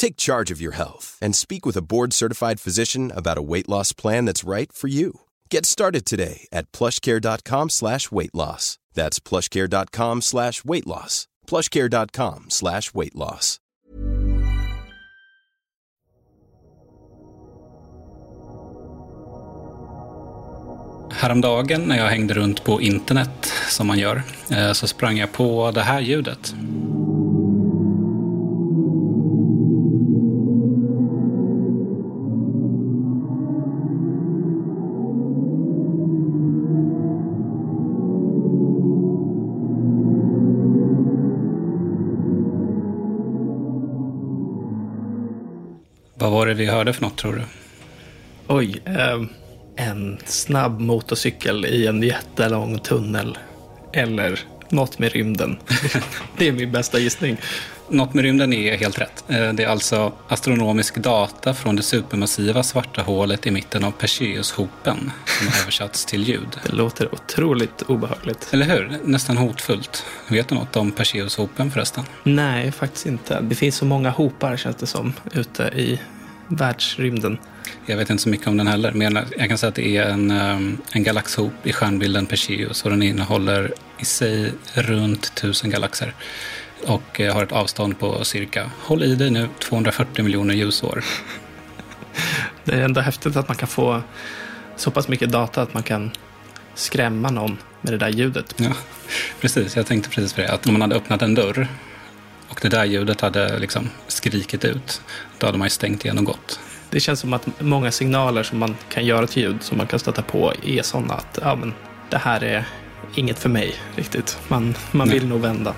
Take charge of your health and speak with a board-certified physician about a weight loss plan that's right for you. Get started today at plushcare.com slash weight loss. That's plushcare.com slash weight loss. plushcare.com slash weight loss. Häromdagen när jag hängde runt på internet, som man gör, eh, så sprang jag på det här ljudet. Vad var det vi hörde för något tror du? Oj, ehm, en snabb motorcykel i en jättelång tunnel. Eller något med rymden. det är min bästa gissning. Något med rymden är helt rätt. Eh, det är alltså astronomisk data från det supermassiva svarta hålet i mitten av Perseushopen som har översatts till ljud. Det låter otroligt obehagligt. Eller hur? Nästan hotfullt. Vet du något om Perseushopen förresten? Nej, faktiskt inte. Det finns så många hopar känns det som ute i världsrymden. Jag vet inte så mycket om den heller, men jag kan säga att det är en, ehm, en galaxhop i stjärnbilden Perseus och den innehåller i sig runt tusen galaxer och eh, har ett avstånd på cirka, håll i dig nu, 240 miljoner ljusår. Det är ändå häftigt att man kan få så pass mycket data att man kan skrämma någon med det där ljudet. Ja, precis. Jag tänkte precis på det. Att om man hade öppnat en dörr och det där ljudet hade liksom skrikit ut, då hade man ju stängt igen och gått. Det känns som att många signaler som man kan göra till ljud, som man kan stöta på, är sådana att ja, men, det här är inget för mig riktigt. Man, man vill nog vända.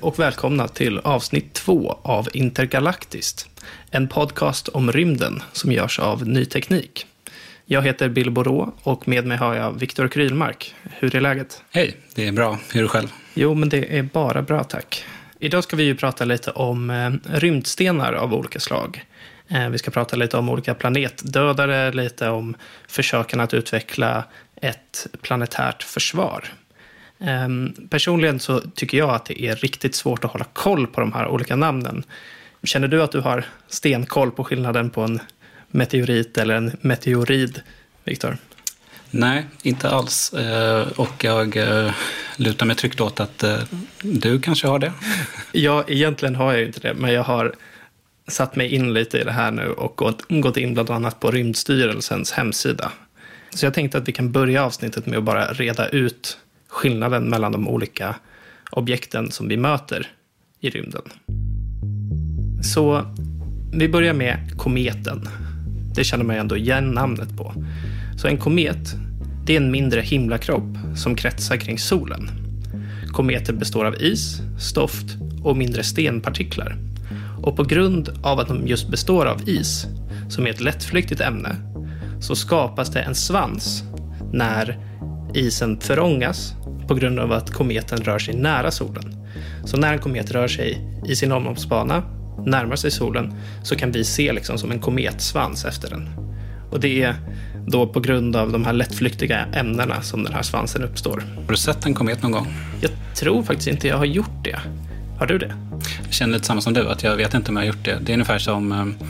Och välkomna till avsnitt två av Intergalaktiskt. En podcast om rymden som görs av Ny Teknik. Jag heter Bill Borå och med mig har jag Viktor Krylmark. Hur är läget? Hej, det är bra. Hur är du själv? Jo, men det är bara bra tack. Idag ska vi ju prata lite om eh, rymdstenar av olika slag. Eh, vi ska prata lite om olika planetdödare, lite om försöken att utveckla ett planetärt försvar. Ehm, personligen så tycker jag att det är riktigt svårt att hålla koll på de här olika namnen. Känner du att du har stenkoll på skillnaden på en meteorit eller en meteorid, Viktor? Nej, inte alls. Eh, och jag eh, lutar mig tryggt åt att eh, du kanske har det. Ja, egentligen har jag inte det, men jag har satt mig in lite i det här nu och gått in bland annat på Rymdstyrelsens hemsida. Så jag tänkte att vi kan börja avsnittet med att bara reda ut skillnaden mellan de olika objekten som vi möter i rymden. Så vi börjar med kometen. Det känner man ju ändå igen namnet på. Så en komet, det är en mindre himlakropp som kretsar kring solen. Kometer består av is, stoft och mindre stenpartiklar. Och på grund av att de just består av is, som är ett lättflyktigt ämne, så skapas det en svans när isen förångas på grund av att kometen rör sig nära solen. Så när en komet rör sig i sin omloppsbana, närmar sig solen, så kan vi se liksom som en kometsvans efter den. Och det är då på grund av de här lättflyktiga ämnena som den här svansen uppstår. Har du sett en komet någon gång? Jag tror faktiskt inte jag har gjort det. Har du det? Jag känner lite samma som du, att jag vet inte om jag har gjort det. Det är ungefär som eh,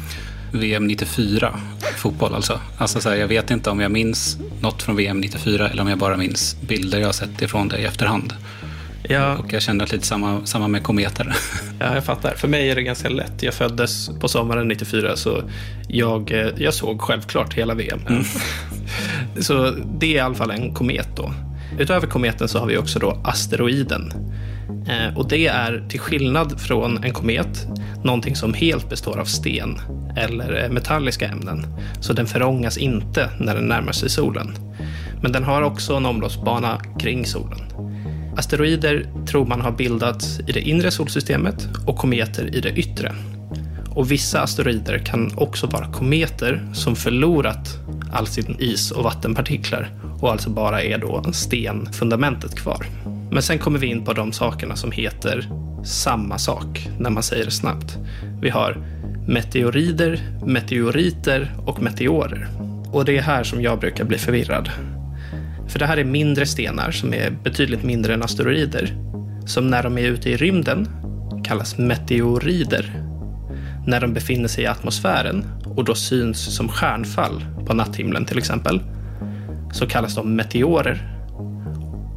VM 94, fotboll alltså. Alltså så här, jag vet inte om jag minns något från VM 94 eller om jag bara minns bilder jag har sett ifrån det i efterhand. Ja. Och jag kände att lite samma, samma med kometer. Ja, jag fattar. För mig är det ganska lätt. Jag föddes på sommaren 94 så jag, eh, jag såg självklart hela VM. Mm. så det är i alla fall en komet då. Utöver kometen så har vi också då asteroiden. Eh, och det är till skillnad från en komet någonting som helt består av sten eller eh, metalliska ämnen. Så den förångas inte när den närmar sig solen. Men den har också en omloppsbana kring solen. Asteroider tror man har bildats i det inre solsystemet och kometer i det yttre. Och vissa asteroider kan också vara kometer som förlorat all sin is och vattenpartiklar och alltså bara är då stenfundamentet kvar. Men sen kommer vi in på de sakerna som heter samma sak när man säger det snabbt. Vi har meteorider, meteoriter och meteorer. Och det är här som jag brukar bli förvirrad. För det här är mindre stenar som är betydligt mindre än asteroider. Som när de är ute i rymden kallas meteorider. När de befinner sig i atmosfären och då syns som stjärnfall på natthimlen till exempel, så kallas de meteorer.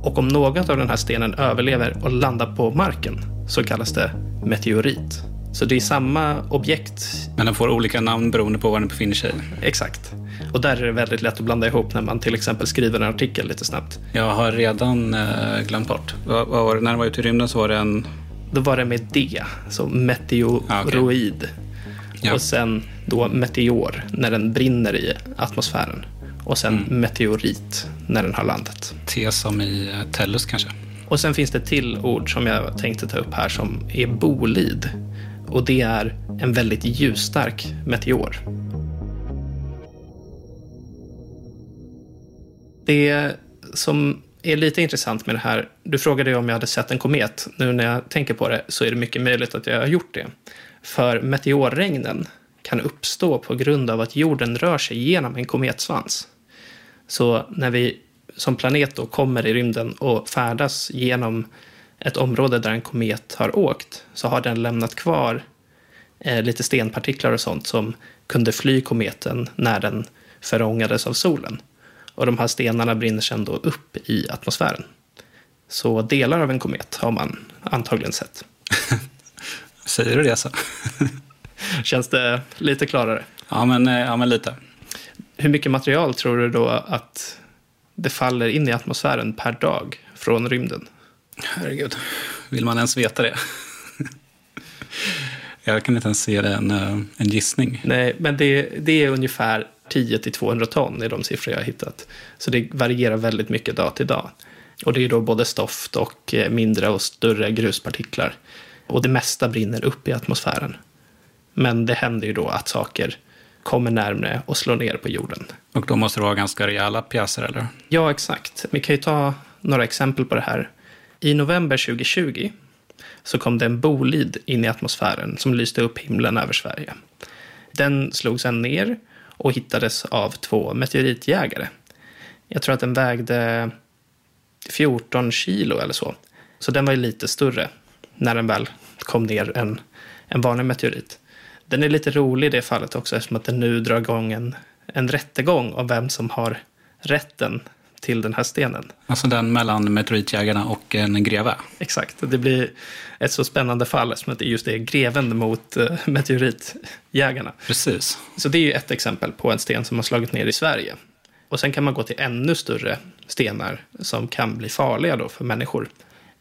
Och om något av den här stenen överlever och landar på marken så kallas det meteorit. Så det är samma objekt. Men den får olika namn beroende på var den befinner sig. Exakt. Och där är det väldigt lätt att blanda ihop när man till exempel skriver en artikel lite snabbt. Jag har redan eh, glömt bort. Var det? När den var ute i rymden så var det en... Då var det med D, så meteoroid. Ah, okay. ja. Och sen då meteor, när den brinner i atmosfären. Och sen mm. meteorit, när den har landat. T som i eh, Tellus kanske? Och sen finns det till ord som jag tänkte ta upp här som är bolid. Och det är en väldigt ljusstark meteor. Det som är lite intressant med det här, du frågade om jag hade sett en komet. Nu när jag tänker på det så är det mycket möjligt att jag har gjort det. För meteorregnen kan uppstå på grund av att jorden rör sig genom en kometsvans. Så när vi som planet då kommer i rymden och färdas genom ett område där en komet har åkt så har den lämnat kvar eh, lite stenpartiklar och sånt som kunde fly kometen när den förångades av solen. Och de här stenarna brinner sedan då upp i atmosfären. Så delar av en komet har man antagligen sett. Säger du det så? Känns det lite klarare? Ja men, eh, ja, men lite. Hur mycket material tror du då att det faller in i atmosfären per dag från rymden? Herregud, vill man ens veta det? Jag kan inte ens se det en, eh, en gissning. Nej, men det, det är ungefär 10 200 ton i de siffror jag har hittat. Så det varierar väldigt mycket dag till dag. Och det är då både stoft och eh, mindre och större gruspartiklar. Och det mesta brinner upp i atmosfären. Men det händer ju då att saker kommer närmre och slår ner på jorden. Och då måste det vara ganska rejäla pjäser, eller? Ja, exakt. Vi kan ju ta några exempel på det här. I november 2020 så kom det en bolid in i atmosfären som lyste upp himlen över Sverige. Den slog sedan ner och hittades av två meteoritjägare. Jag tror att den vägde 14 kilo eller så. Så den var ju lite större när den väl kom ner än en vanlig meteorit. Den är lite rolig i det fallet också eftersom att den nu drar igång en, en rättegång om vem som har rätten till den här stenen. Alltså den mellan meteoritjägarna och en greve? Exakt. Det blir ett så spännande fall eftersom att det just är greven mot uh, meteoritjägarna. Precis. Så det är ju ett exempel på en sten som har slagit ner i Sverige. Och sen kan man gå till ännu större stenar som kan bli farliga då för människor.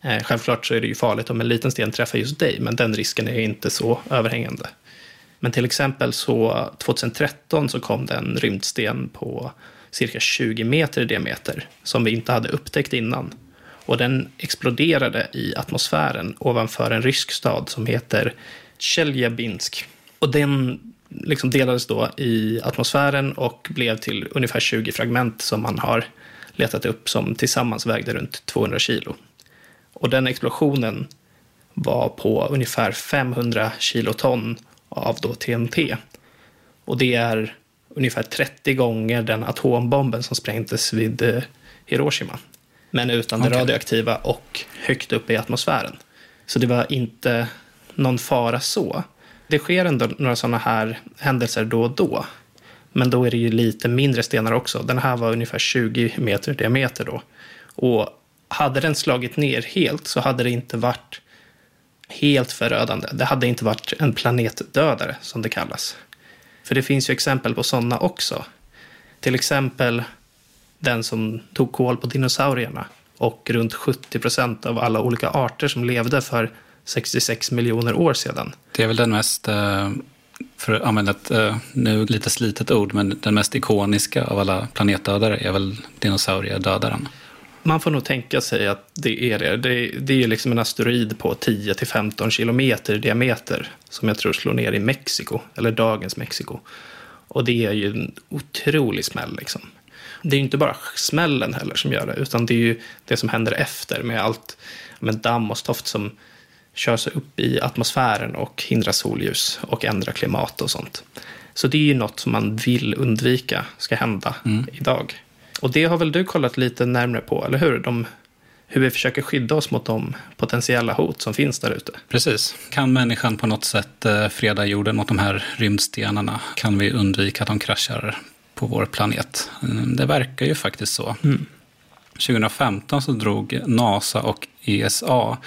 Eh, självklart så är det ju farligt om en liten sten träffar just dig, men den risken är inte så överhängande. Men till exempel så 2013 så kom det en rymdsten på cirka 20 meter i diameter som vi inte hade upptäckt innan. Och den exploderade i atmosfären ovanför en rysk stad som heter Tjeljabinsk. Och den liksom delades då i atmosfären och blev till ungefär 20 fragment som man har letat upp som tillsammans vägde runt 200 kilo. Och den explosionen var på ungefär 500 kiloton av då TNT. Och det är ungefär 30 gånger den atombomben som sprängdes vid eh, Hiroshima. Men utan okay. det radioaktiva och högt upp i atmosfären. Så det var inte någon fara så. Det sker ändå några sådana här händelser då och då. Men då är det ju lite mindre stenar också. Den här var ungefär 20 meter diameter då. Och hade den slagit ner helt så hade det inte varit helt förödande. Det hade inte varit en planetdödare, som det kallas. För det finns ju exempel på sådana också. Till exempel den som tog koll på dinosaurierna och runt 70 procent av alla olika arter som levde för 66 miljoner år sedan. Det är väl den mest, eh, för att använda ett eh, nu lite slitet ord, men den mest ikoniska av alla planetdödare är väl dinosauriedödaren. Man får nog tänka sig att det är det. Det, det är liksom en asteroid på 10-15 kilometer i diameter som jag tror slår ner i Mexiko, eller dagens Mexiko. Och det är ju en otrolig smäll. Liksom. Det är ju inte bara smällen heller som gör det, utan det är ju det som händer efter med allt med damm och stoft som kör sig upp i atmosfären och hindrar solljus och ändrar klimat och sånt. Så det är ju något som man vill undvika ska hända mm. idag. Och det har väl du kollat lite närmre på, eller hur? De, hur vi försöker skydda oss mot de potentiella hot som finns där ute. Precis. Kan människan på något sätt eh, freda jorden mot de här rymdstenarna? Kan vi undvika att de kraschar på vår planet? Mm, det verkar ju faktiskt så. Mm. 2015 så drog NASA och ESA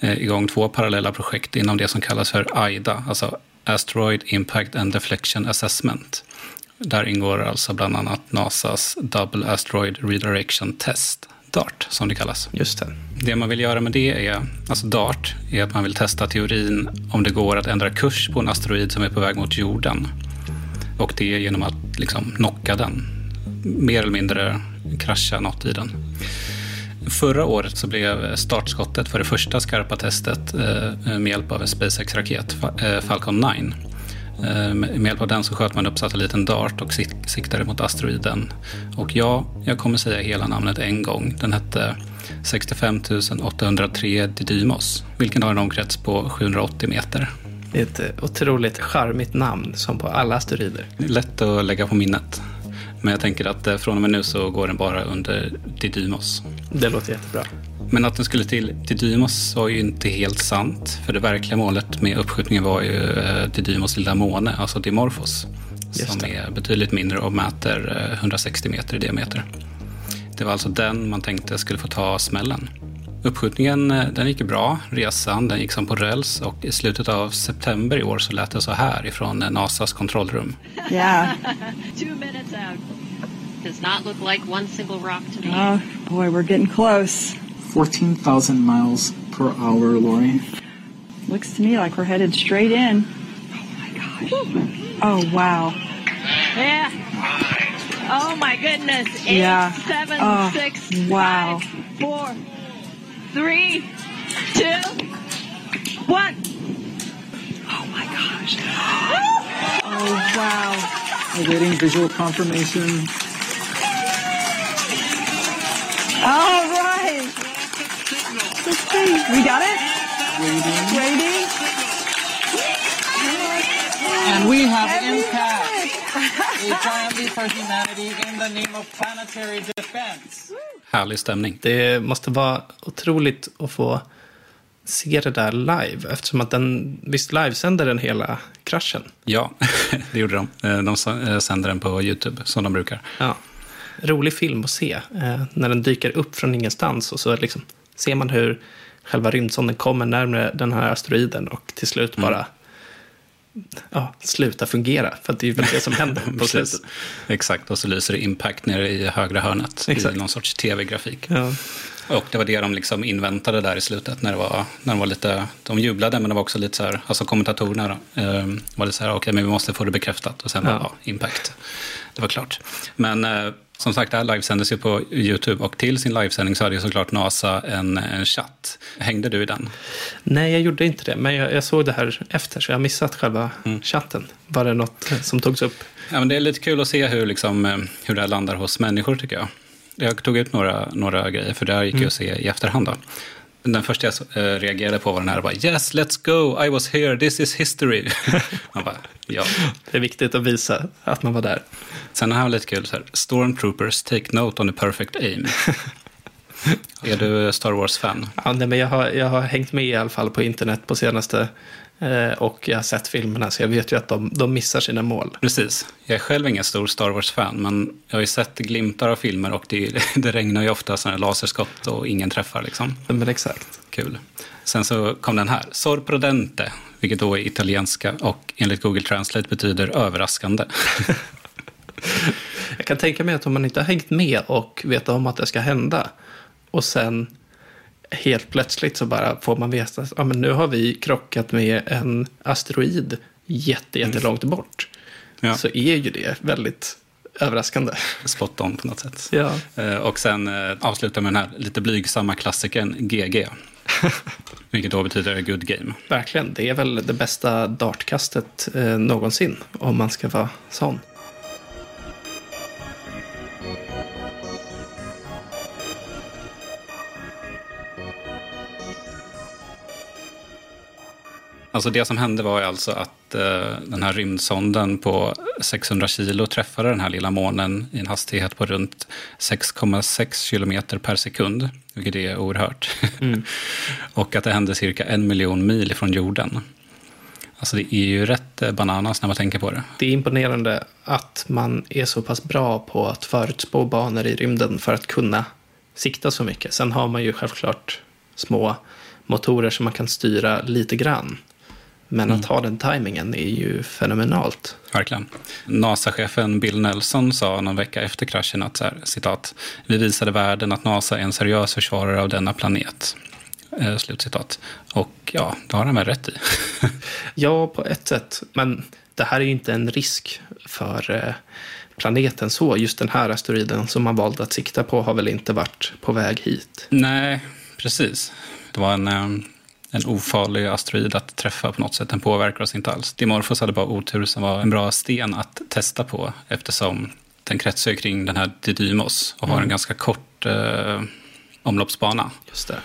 eh, igång två parallella projekt inom det som kallas för AIDA, alltså Asteroid Impact and Deflection Assessment. Där ingår alltså bland annat NASAs Double Asteroid Redirection Test, DART, som det kallas. Just det. Det man vill göra med det är, alltså DART, är att man vill testa teorin om det går att ändra kurs på en asteroid som är på väg mot jorden. Och det är genom att liksom knocka den. Mer eller mindre krascha något i den. Förra året så blev startskottet för det första skarpa testet eh, med hjälp av en SpaceX-raket, eh, Falcon 9. Eh, med hjälp av den så sköt man upp satelliten DART och siktade mot asteroiden. Och ja, jag kommer säga hela namnet en gång. Den hette 65 803 Didymos, vilken har en omkrets på 780 meter. Det är ett otroligt charmigt namn, som på alla asteroider. Lätt att lägga på minnet. Men jag tänker att eh, från och med nu så går den bara under Didymos. Det låter jättebra. Men att den skulle till Didymos var ju inte helt sant. För det verkliga målet med uppskjutningen var ju eh, Didymos lilla måne, alltså Dimorphos. Som är betydligt mindre och mäter 160 eh, meter i diameter. Det var alltså den man tänkte skulle få ta smällen. Uppskjutningen den gick bra, resan den gick som på räls och i slutet av september i år så lät det så här ifrån NASAs kontrollrum. Yeah. Two minutes out. Does not look like one single rock to me. Oh boy, we're getting close. 14,000 miles per hour, Lori. Looks to me like we're headed straight in. Oh my gosh. Oh wow. Yeah. Oh my goodness. Eight, Yeah. seven, Oh, six, wow. five, four, three, two, one. Oh my gosh. Oh wow. Awaiting visual confirmation. All right. Let's see. We got it? Waiting. Waiting. And we have impact. A leap for humanity in the name of planetary defense. Härlig stämning. Det måste vara otroligt att få se det där live. Eftersom att den, visst livesänder den hela kraschen? Ja, det gjorde de. Eh, De s- sänder den på YouTube, som de brukar. Ja. Rolig film att se. Eh, när den dyker upp från ingenstans och så liksom, ser man hur själva rymdsonden kommer närmare den här asteroiden och till slut bara ja, slutar fungera. För det är väl det som händer på slutet. Exakt, och så lyser det impact nere i högra hörnet Exakt. i någon sorts tv-grafik. Ja. Och det var det de liksom inväntade där i slutet när det var, när de var lite, de jublade men det var också lite så här, alltså kommentatorerna då, eh, var lite så här, okej men vi måste få det bekräftat och sen Ja. var ja, impact. Det var klart. Men eh, som sagt, det här livesändes ju på YouTube och till sin livesändning så hade ju såklart NASA en, en chatt. Hängde du i den? Nej, jag gjorde inte det. Men jag, jag såg det här efter, så jag har missat själva chatten. Var det något som togs upp? Ja, men det är lite kul att se hur, liksom, eh, hur det här landar hos människor tycker jag. Jag tog ut några, några grejer, för det här gick ju att se i efterhand. Då. Den första jag eh, reagerade på var den här, bara, yes, let's go, I was here, this is history. Man bara, ja. Det är viktigt att visa att man var där. Sen den här var lite kul, så här, Stormtroopers take note on the perfect aim. är du Star Wars-fan? Ja, nej, men jag, har, jag har hängt med i alla fall på internet på senaste. Eh, och jag har sett filmerna, så jag vet ju att de, de missar sina mål. Precis. Jag är själv ingen stor Star Wars-fan, men jag har ju sett glimtar av filmer och det, det regnar ju ofta sådana laserskott och ingen träffar liksom. Men exakt. Kul. Sen så kom den här, sorprendente, vilket då är italienska och enligt Google Translate betyder överraskande. Jag kan tänka mig att om man inte har hängt med och vet om att det ska hända och sen helt plötsligt så bara får man veta att ja, men nu har vi krockat med en asteroid jätte, jättelångt bort. Ja. Så är ju det väldigt överraskande. Spot on på något sätt. Ja. Eh, Och sen eh, avsluta med den här lite blygsamma klassikern GG. Vilket då betyder good game. Verkligen, det är väl det bästa dartkastet eh, någonsin om man ska vara sån. Alltså det som hände var alltså att eh, den här rymdsonden på 600 kilo träffade den här lilla månen i en hastighet på runt 6,6 kilometer per sekund, vilket är oerhört. och att det hände cirka en miljon mil från jorden. Alltså det är ju rätt eh, bananas när man tänker på det. Det är imponerande att man är så pass bra på att förutspå banor i rymden för att kunna sikta så mycket. Sen har man ju självklart små motorer som man kan styra lite grann. Men att ha den tajmingen är ju fenomenalt. Verkligen. NASA-chefen Bill Nelson sa någon vecka efter kraschen att så här, citat, vi visade världen att NASA är en seriös försvarare av denna planet. Eh, slutcitat. Och ja, det har han väl rätt i. Ja, på ett sätt. Men det här är ju inte en risk för eh, planeten så. Just den här asteroiden som man valde att sikta på har väl inte varit på väg hit. Nej, precis. Det var en, eh, en ofarlig asteroid att träffa på något sätt. Den påverkar oss inte alls. Dimorphos hade bara otur som var en bra sten att testa på eftersom den kretsar kring den här Didymos och har en Mm. ganska kort eh, omloppsbana. Just det.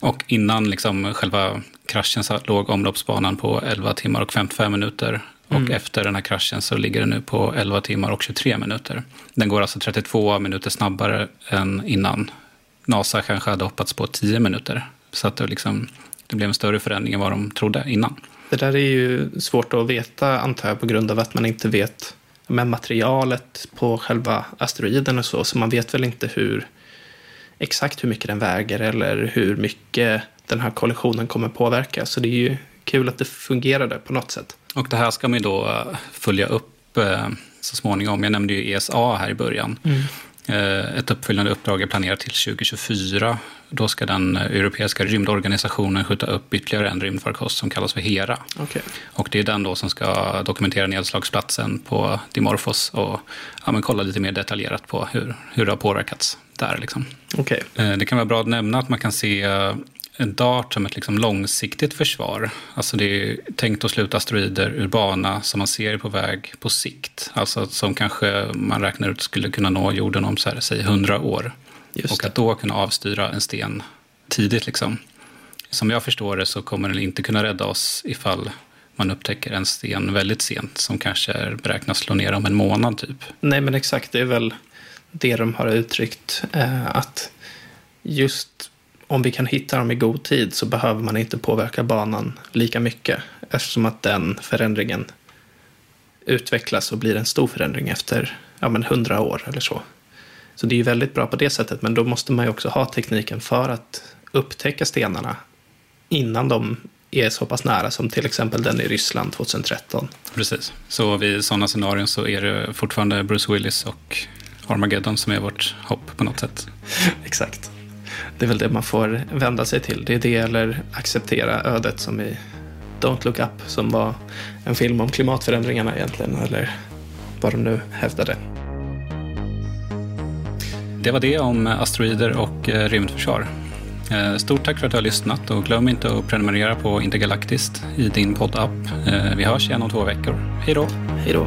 Och innan liksom själva kraschen så låg omloppsbanan på 11 timmar och 55 minuter. Och Mm. efter den här kraschen så ligger den nu på 11 timmar och 23 minuter. Den går alltså 32 minuter snabbare än innan. NASA kanske hade hoppats på 10 minuter. Så att det, liksom, det blev en större förändring än vad de trodde innan. Det där är ju svårt att veta antar jag på grund av att man inte vet med materialet på själva asteroiden och så. Så man vet väl inte hur exakt hur mycket den väger eller hur mycket den här kollisionen kommer påverka. Så det är ju kul att det fungerade på något sätt. Och det här ska man ju då eh, följa upp eh, så småningom. Jag nämnde ju ESA här i början. Eh, Ett uppföljande uppdrag är planerat till 2024. Då ska den eh, europeiska rymdorganisationen skjuta upp ytterligare en rymdfarkost som kallas för Hera. Okej. Och det är den då som ska dokumentera nedslagsplatsen på Dimorphos och ja, men kolla lite mer detaljerat på hur, hur det har påverkats där. Liksom. Okej. Eh, Det kan vara bra att nämna att man kan se eh, DART som ett liksom långsiktigt försvar. Alltså det är tänkt att sluta asteroider ur bana som man ser på väg på sikt. Alltså som kanske man räknar ut skulle kunna nå jorden om så här, säg 100 år. Just och det. att då kunna avstyra en sten tidigt. Liksom. Som jag förstår det så kommer den inte kunna rädda oss ifall man upptäcker en sten väldigt sent som kanske beräknas slå ner om en månad typ. Nej, men exakt. Det är väl det de har uttryckt. Eh, att just om vi kan hitta dem i god tid så behöver man inte påverka banan lika mycket. Eftersom att den förändringen utvecklas och blir en stor förändring efter ja, men 100 år eller så. Så det är ju väldigt bra på det sättet. Men då måste man ju också ha tekniken för att upptäcka stenarna innan de är så pass nära som till exempel den i Ryssland 2013. Precis. Så vid sådana scenarion så är det fortfarande Bruce Willis och Armageddon som är vårt hopp på något sätt. Exakt. Det är väl det man får vända sig till. Det är det eller acceptera ödet som i Don't Look Up som var en film om klimatförändringarna egentligen. Eller vad de nu hävdade. Det var det om asteroider och eh, rymdförsvar. Eh, Stort tack för att du har lyssnat och glöm inte att prenumerera på Intergalaktiskt i din poddapp. Eh, Vi hörs igen om två veckor. Hej då! Hej då!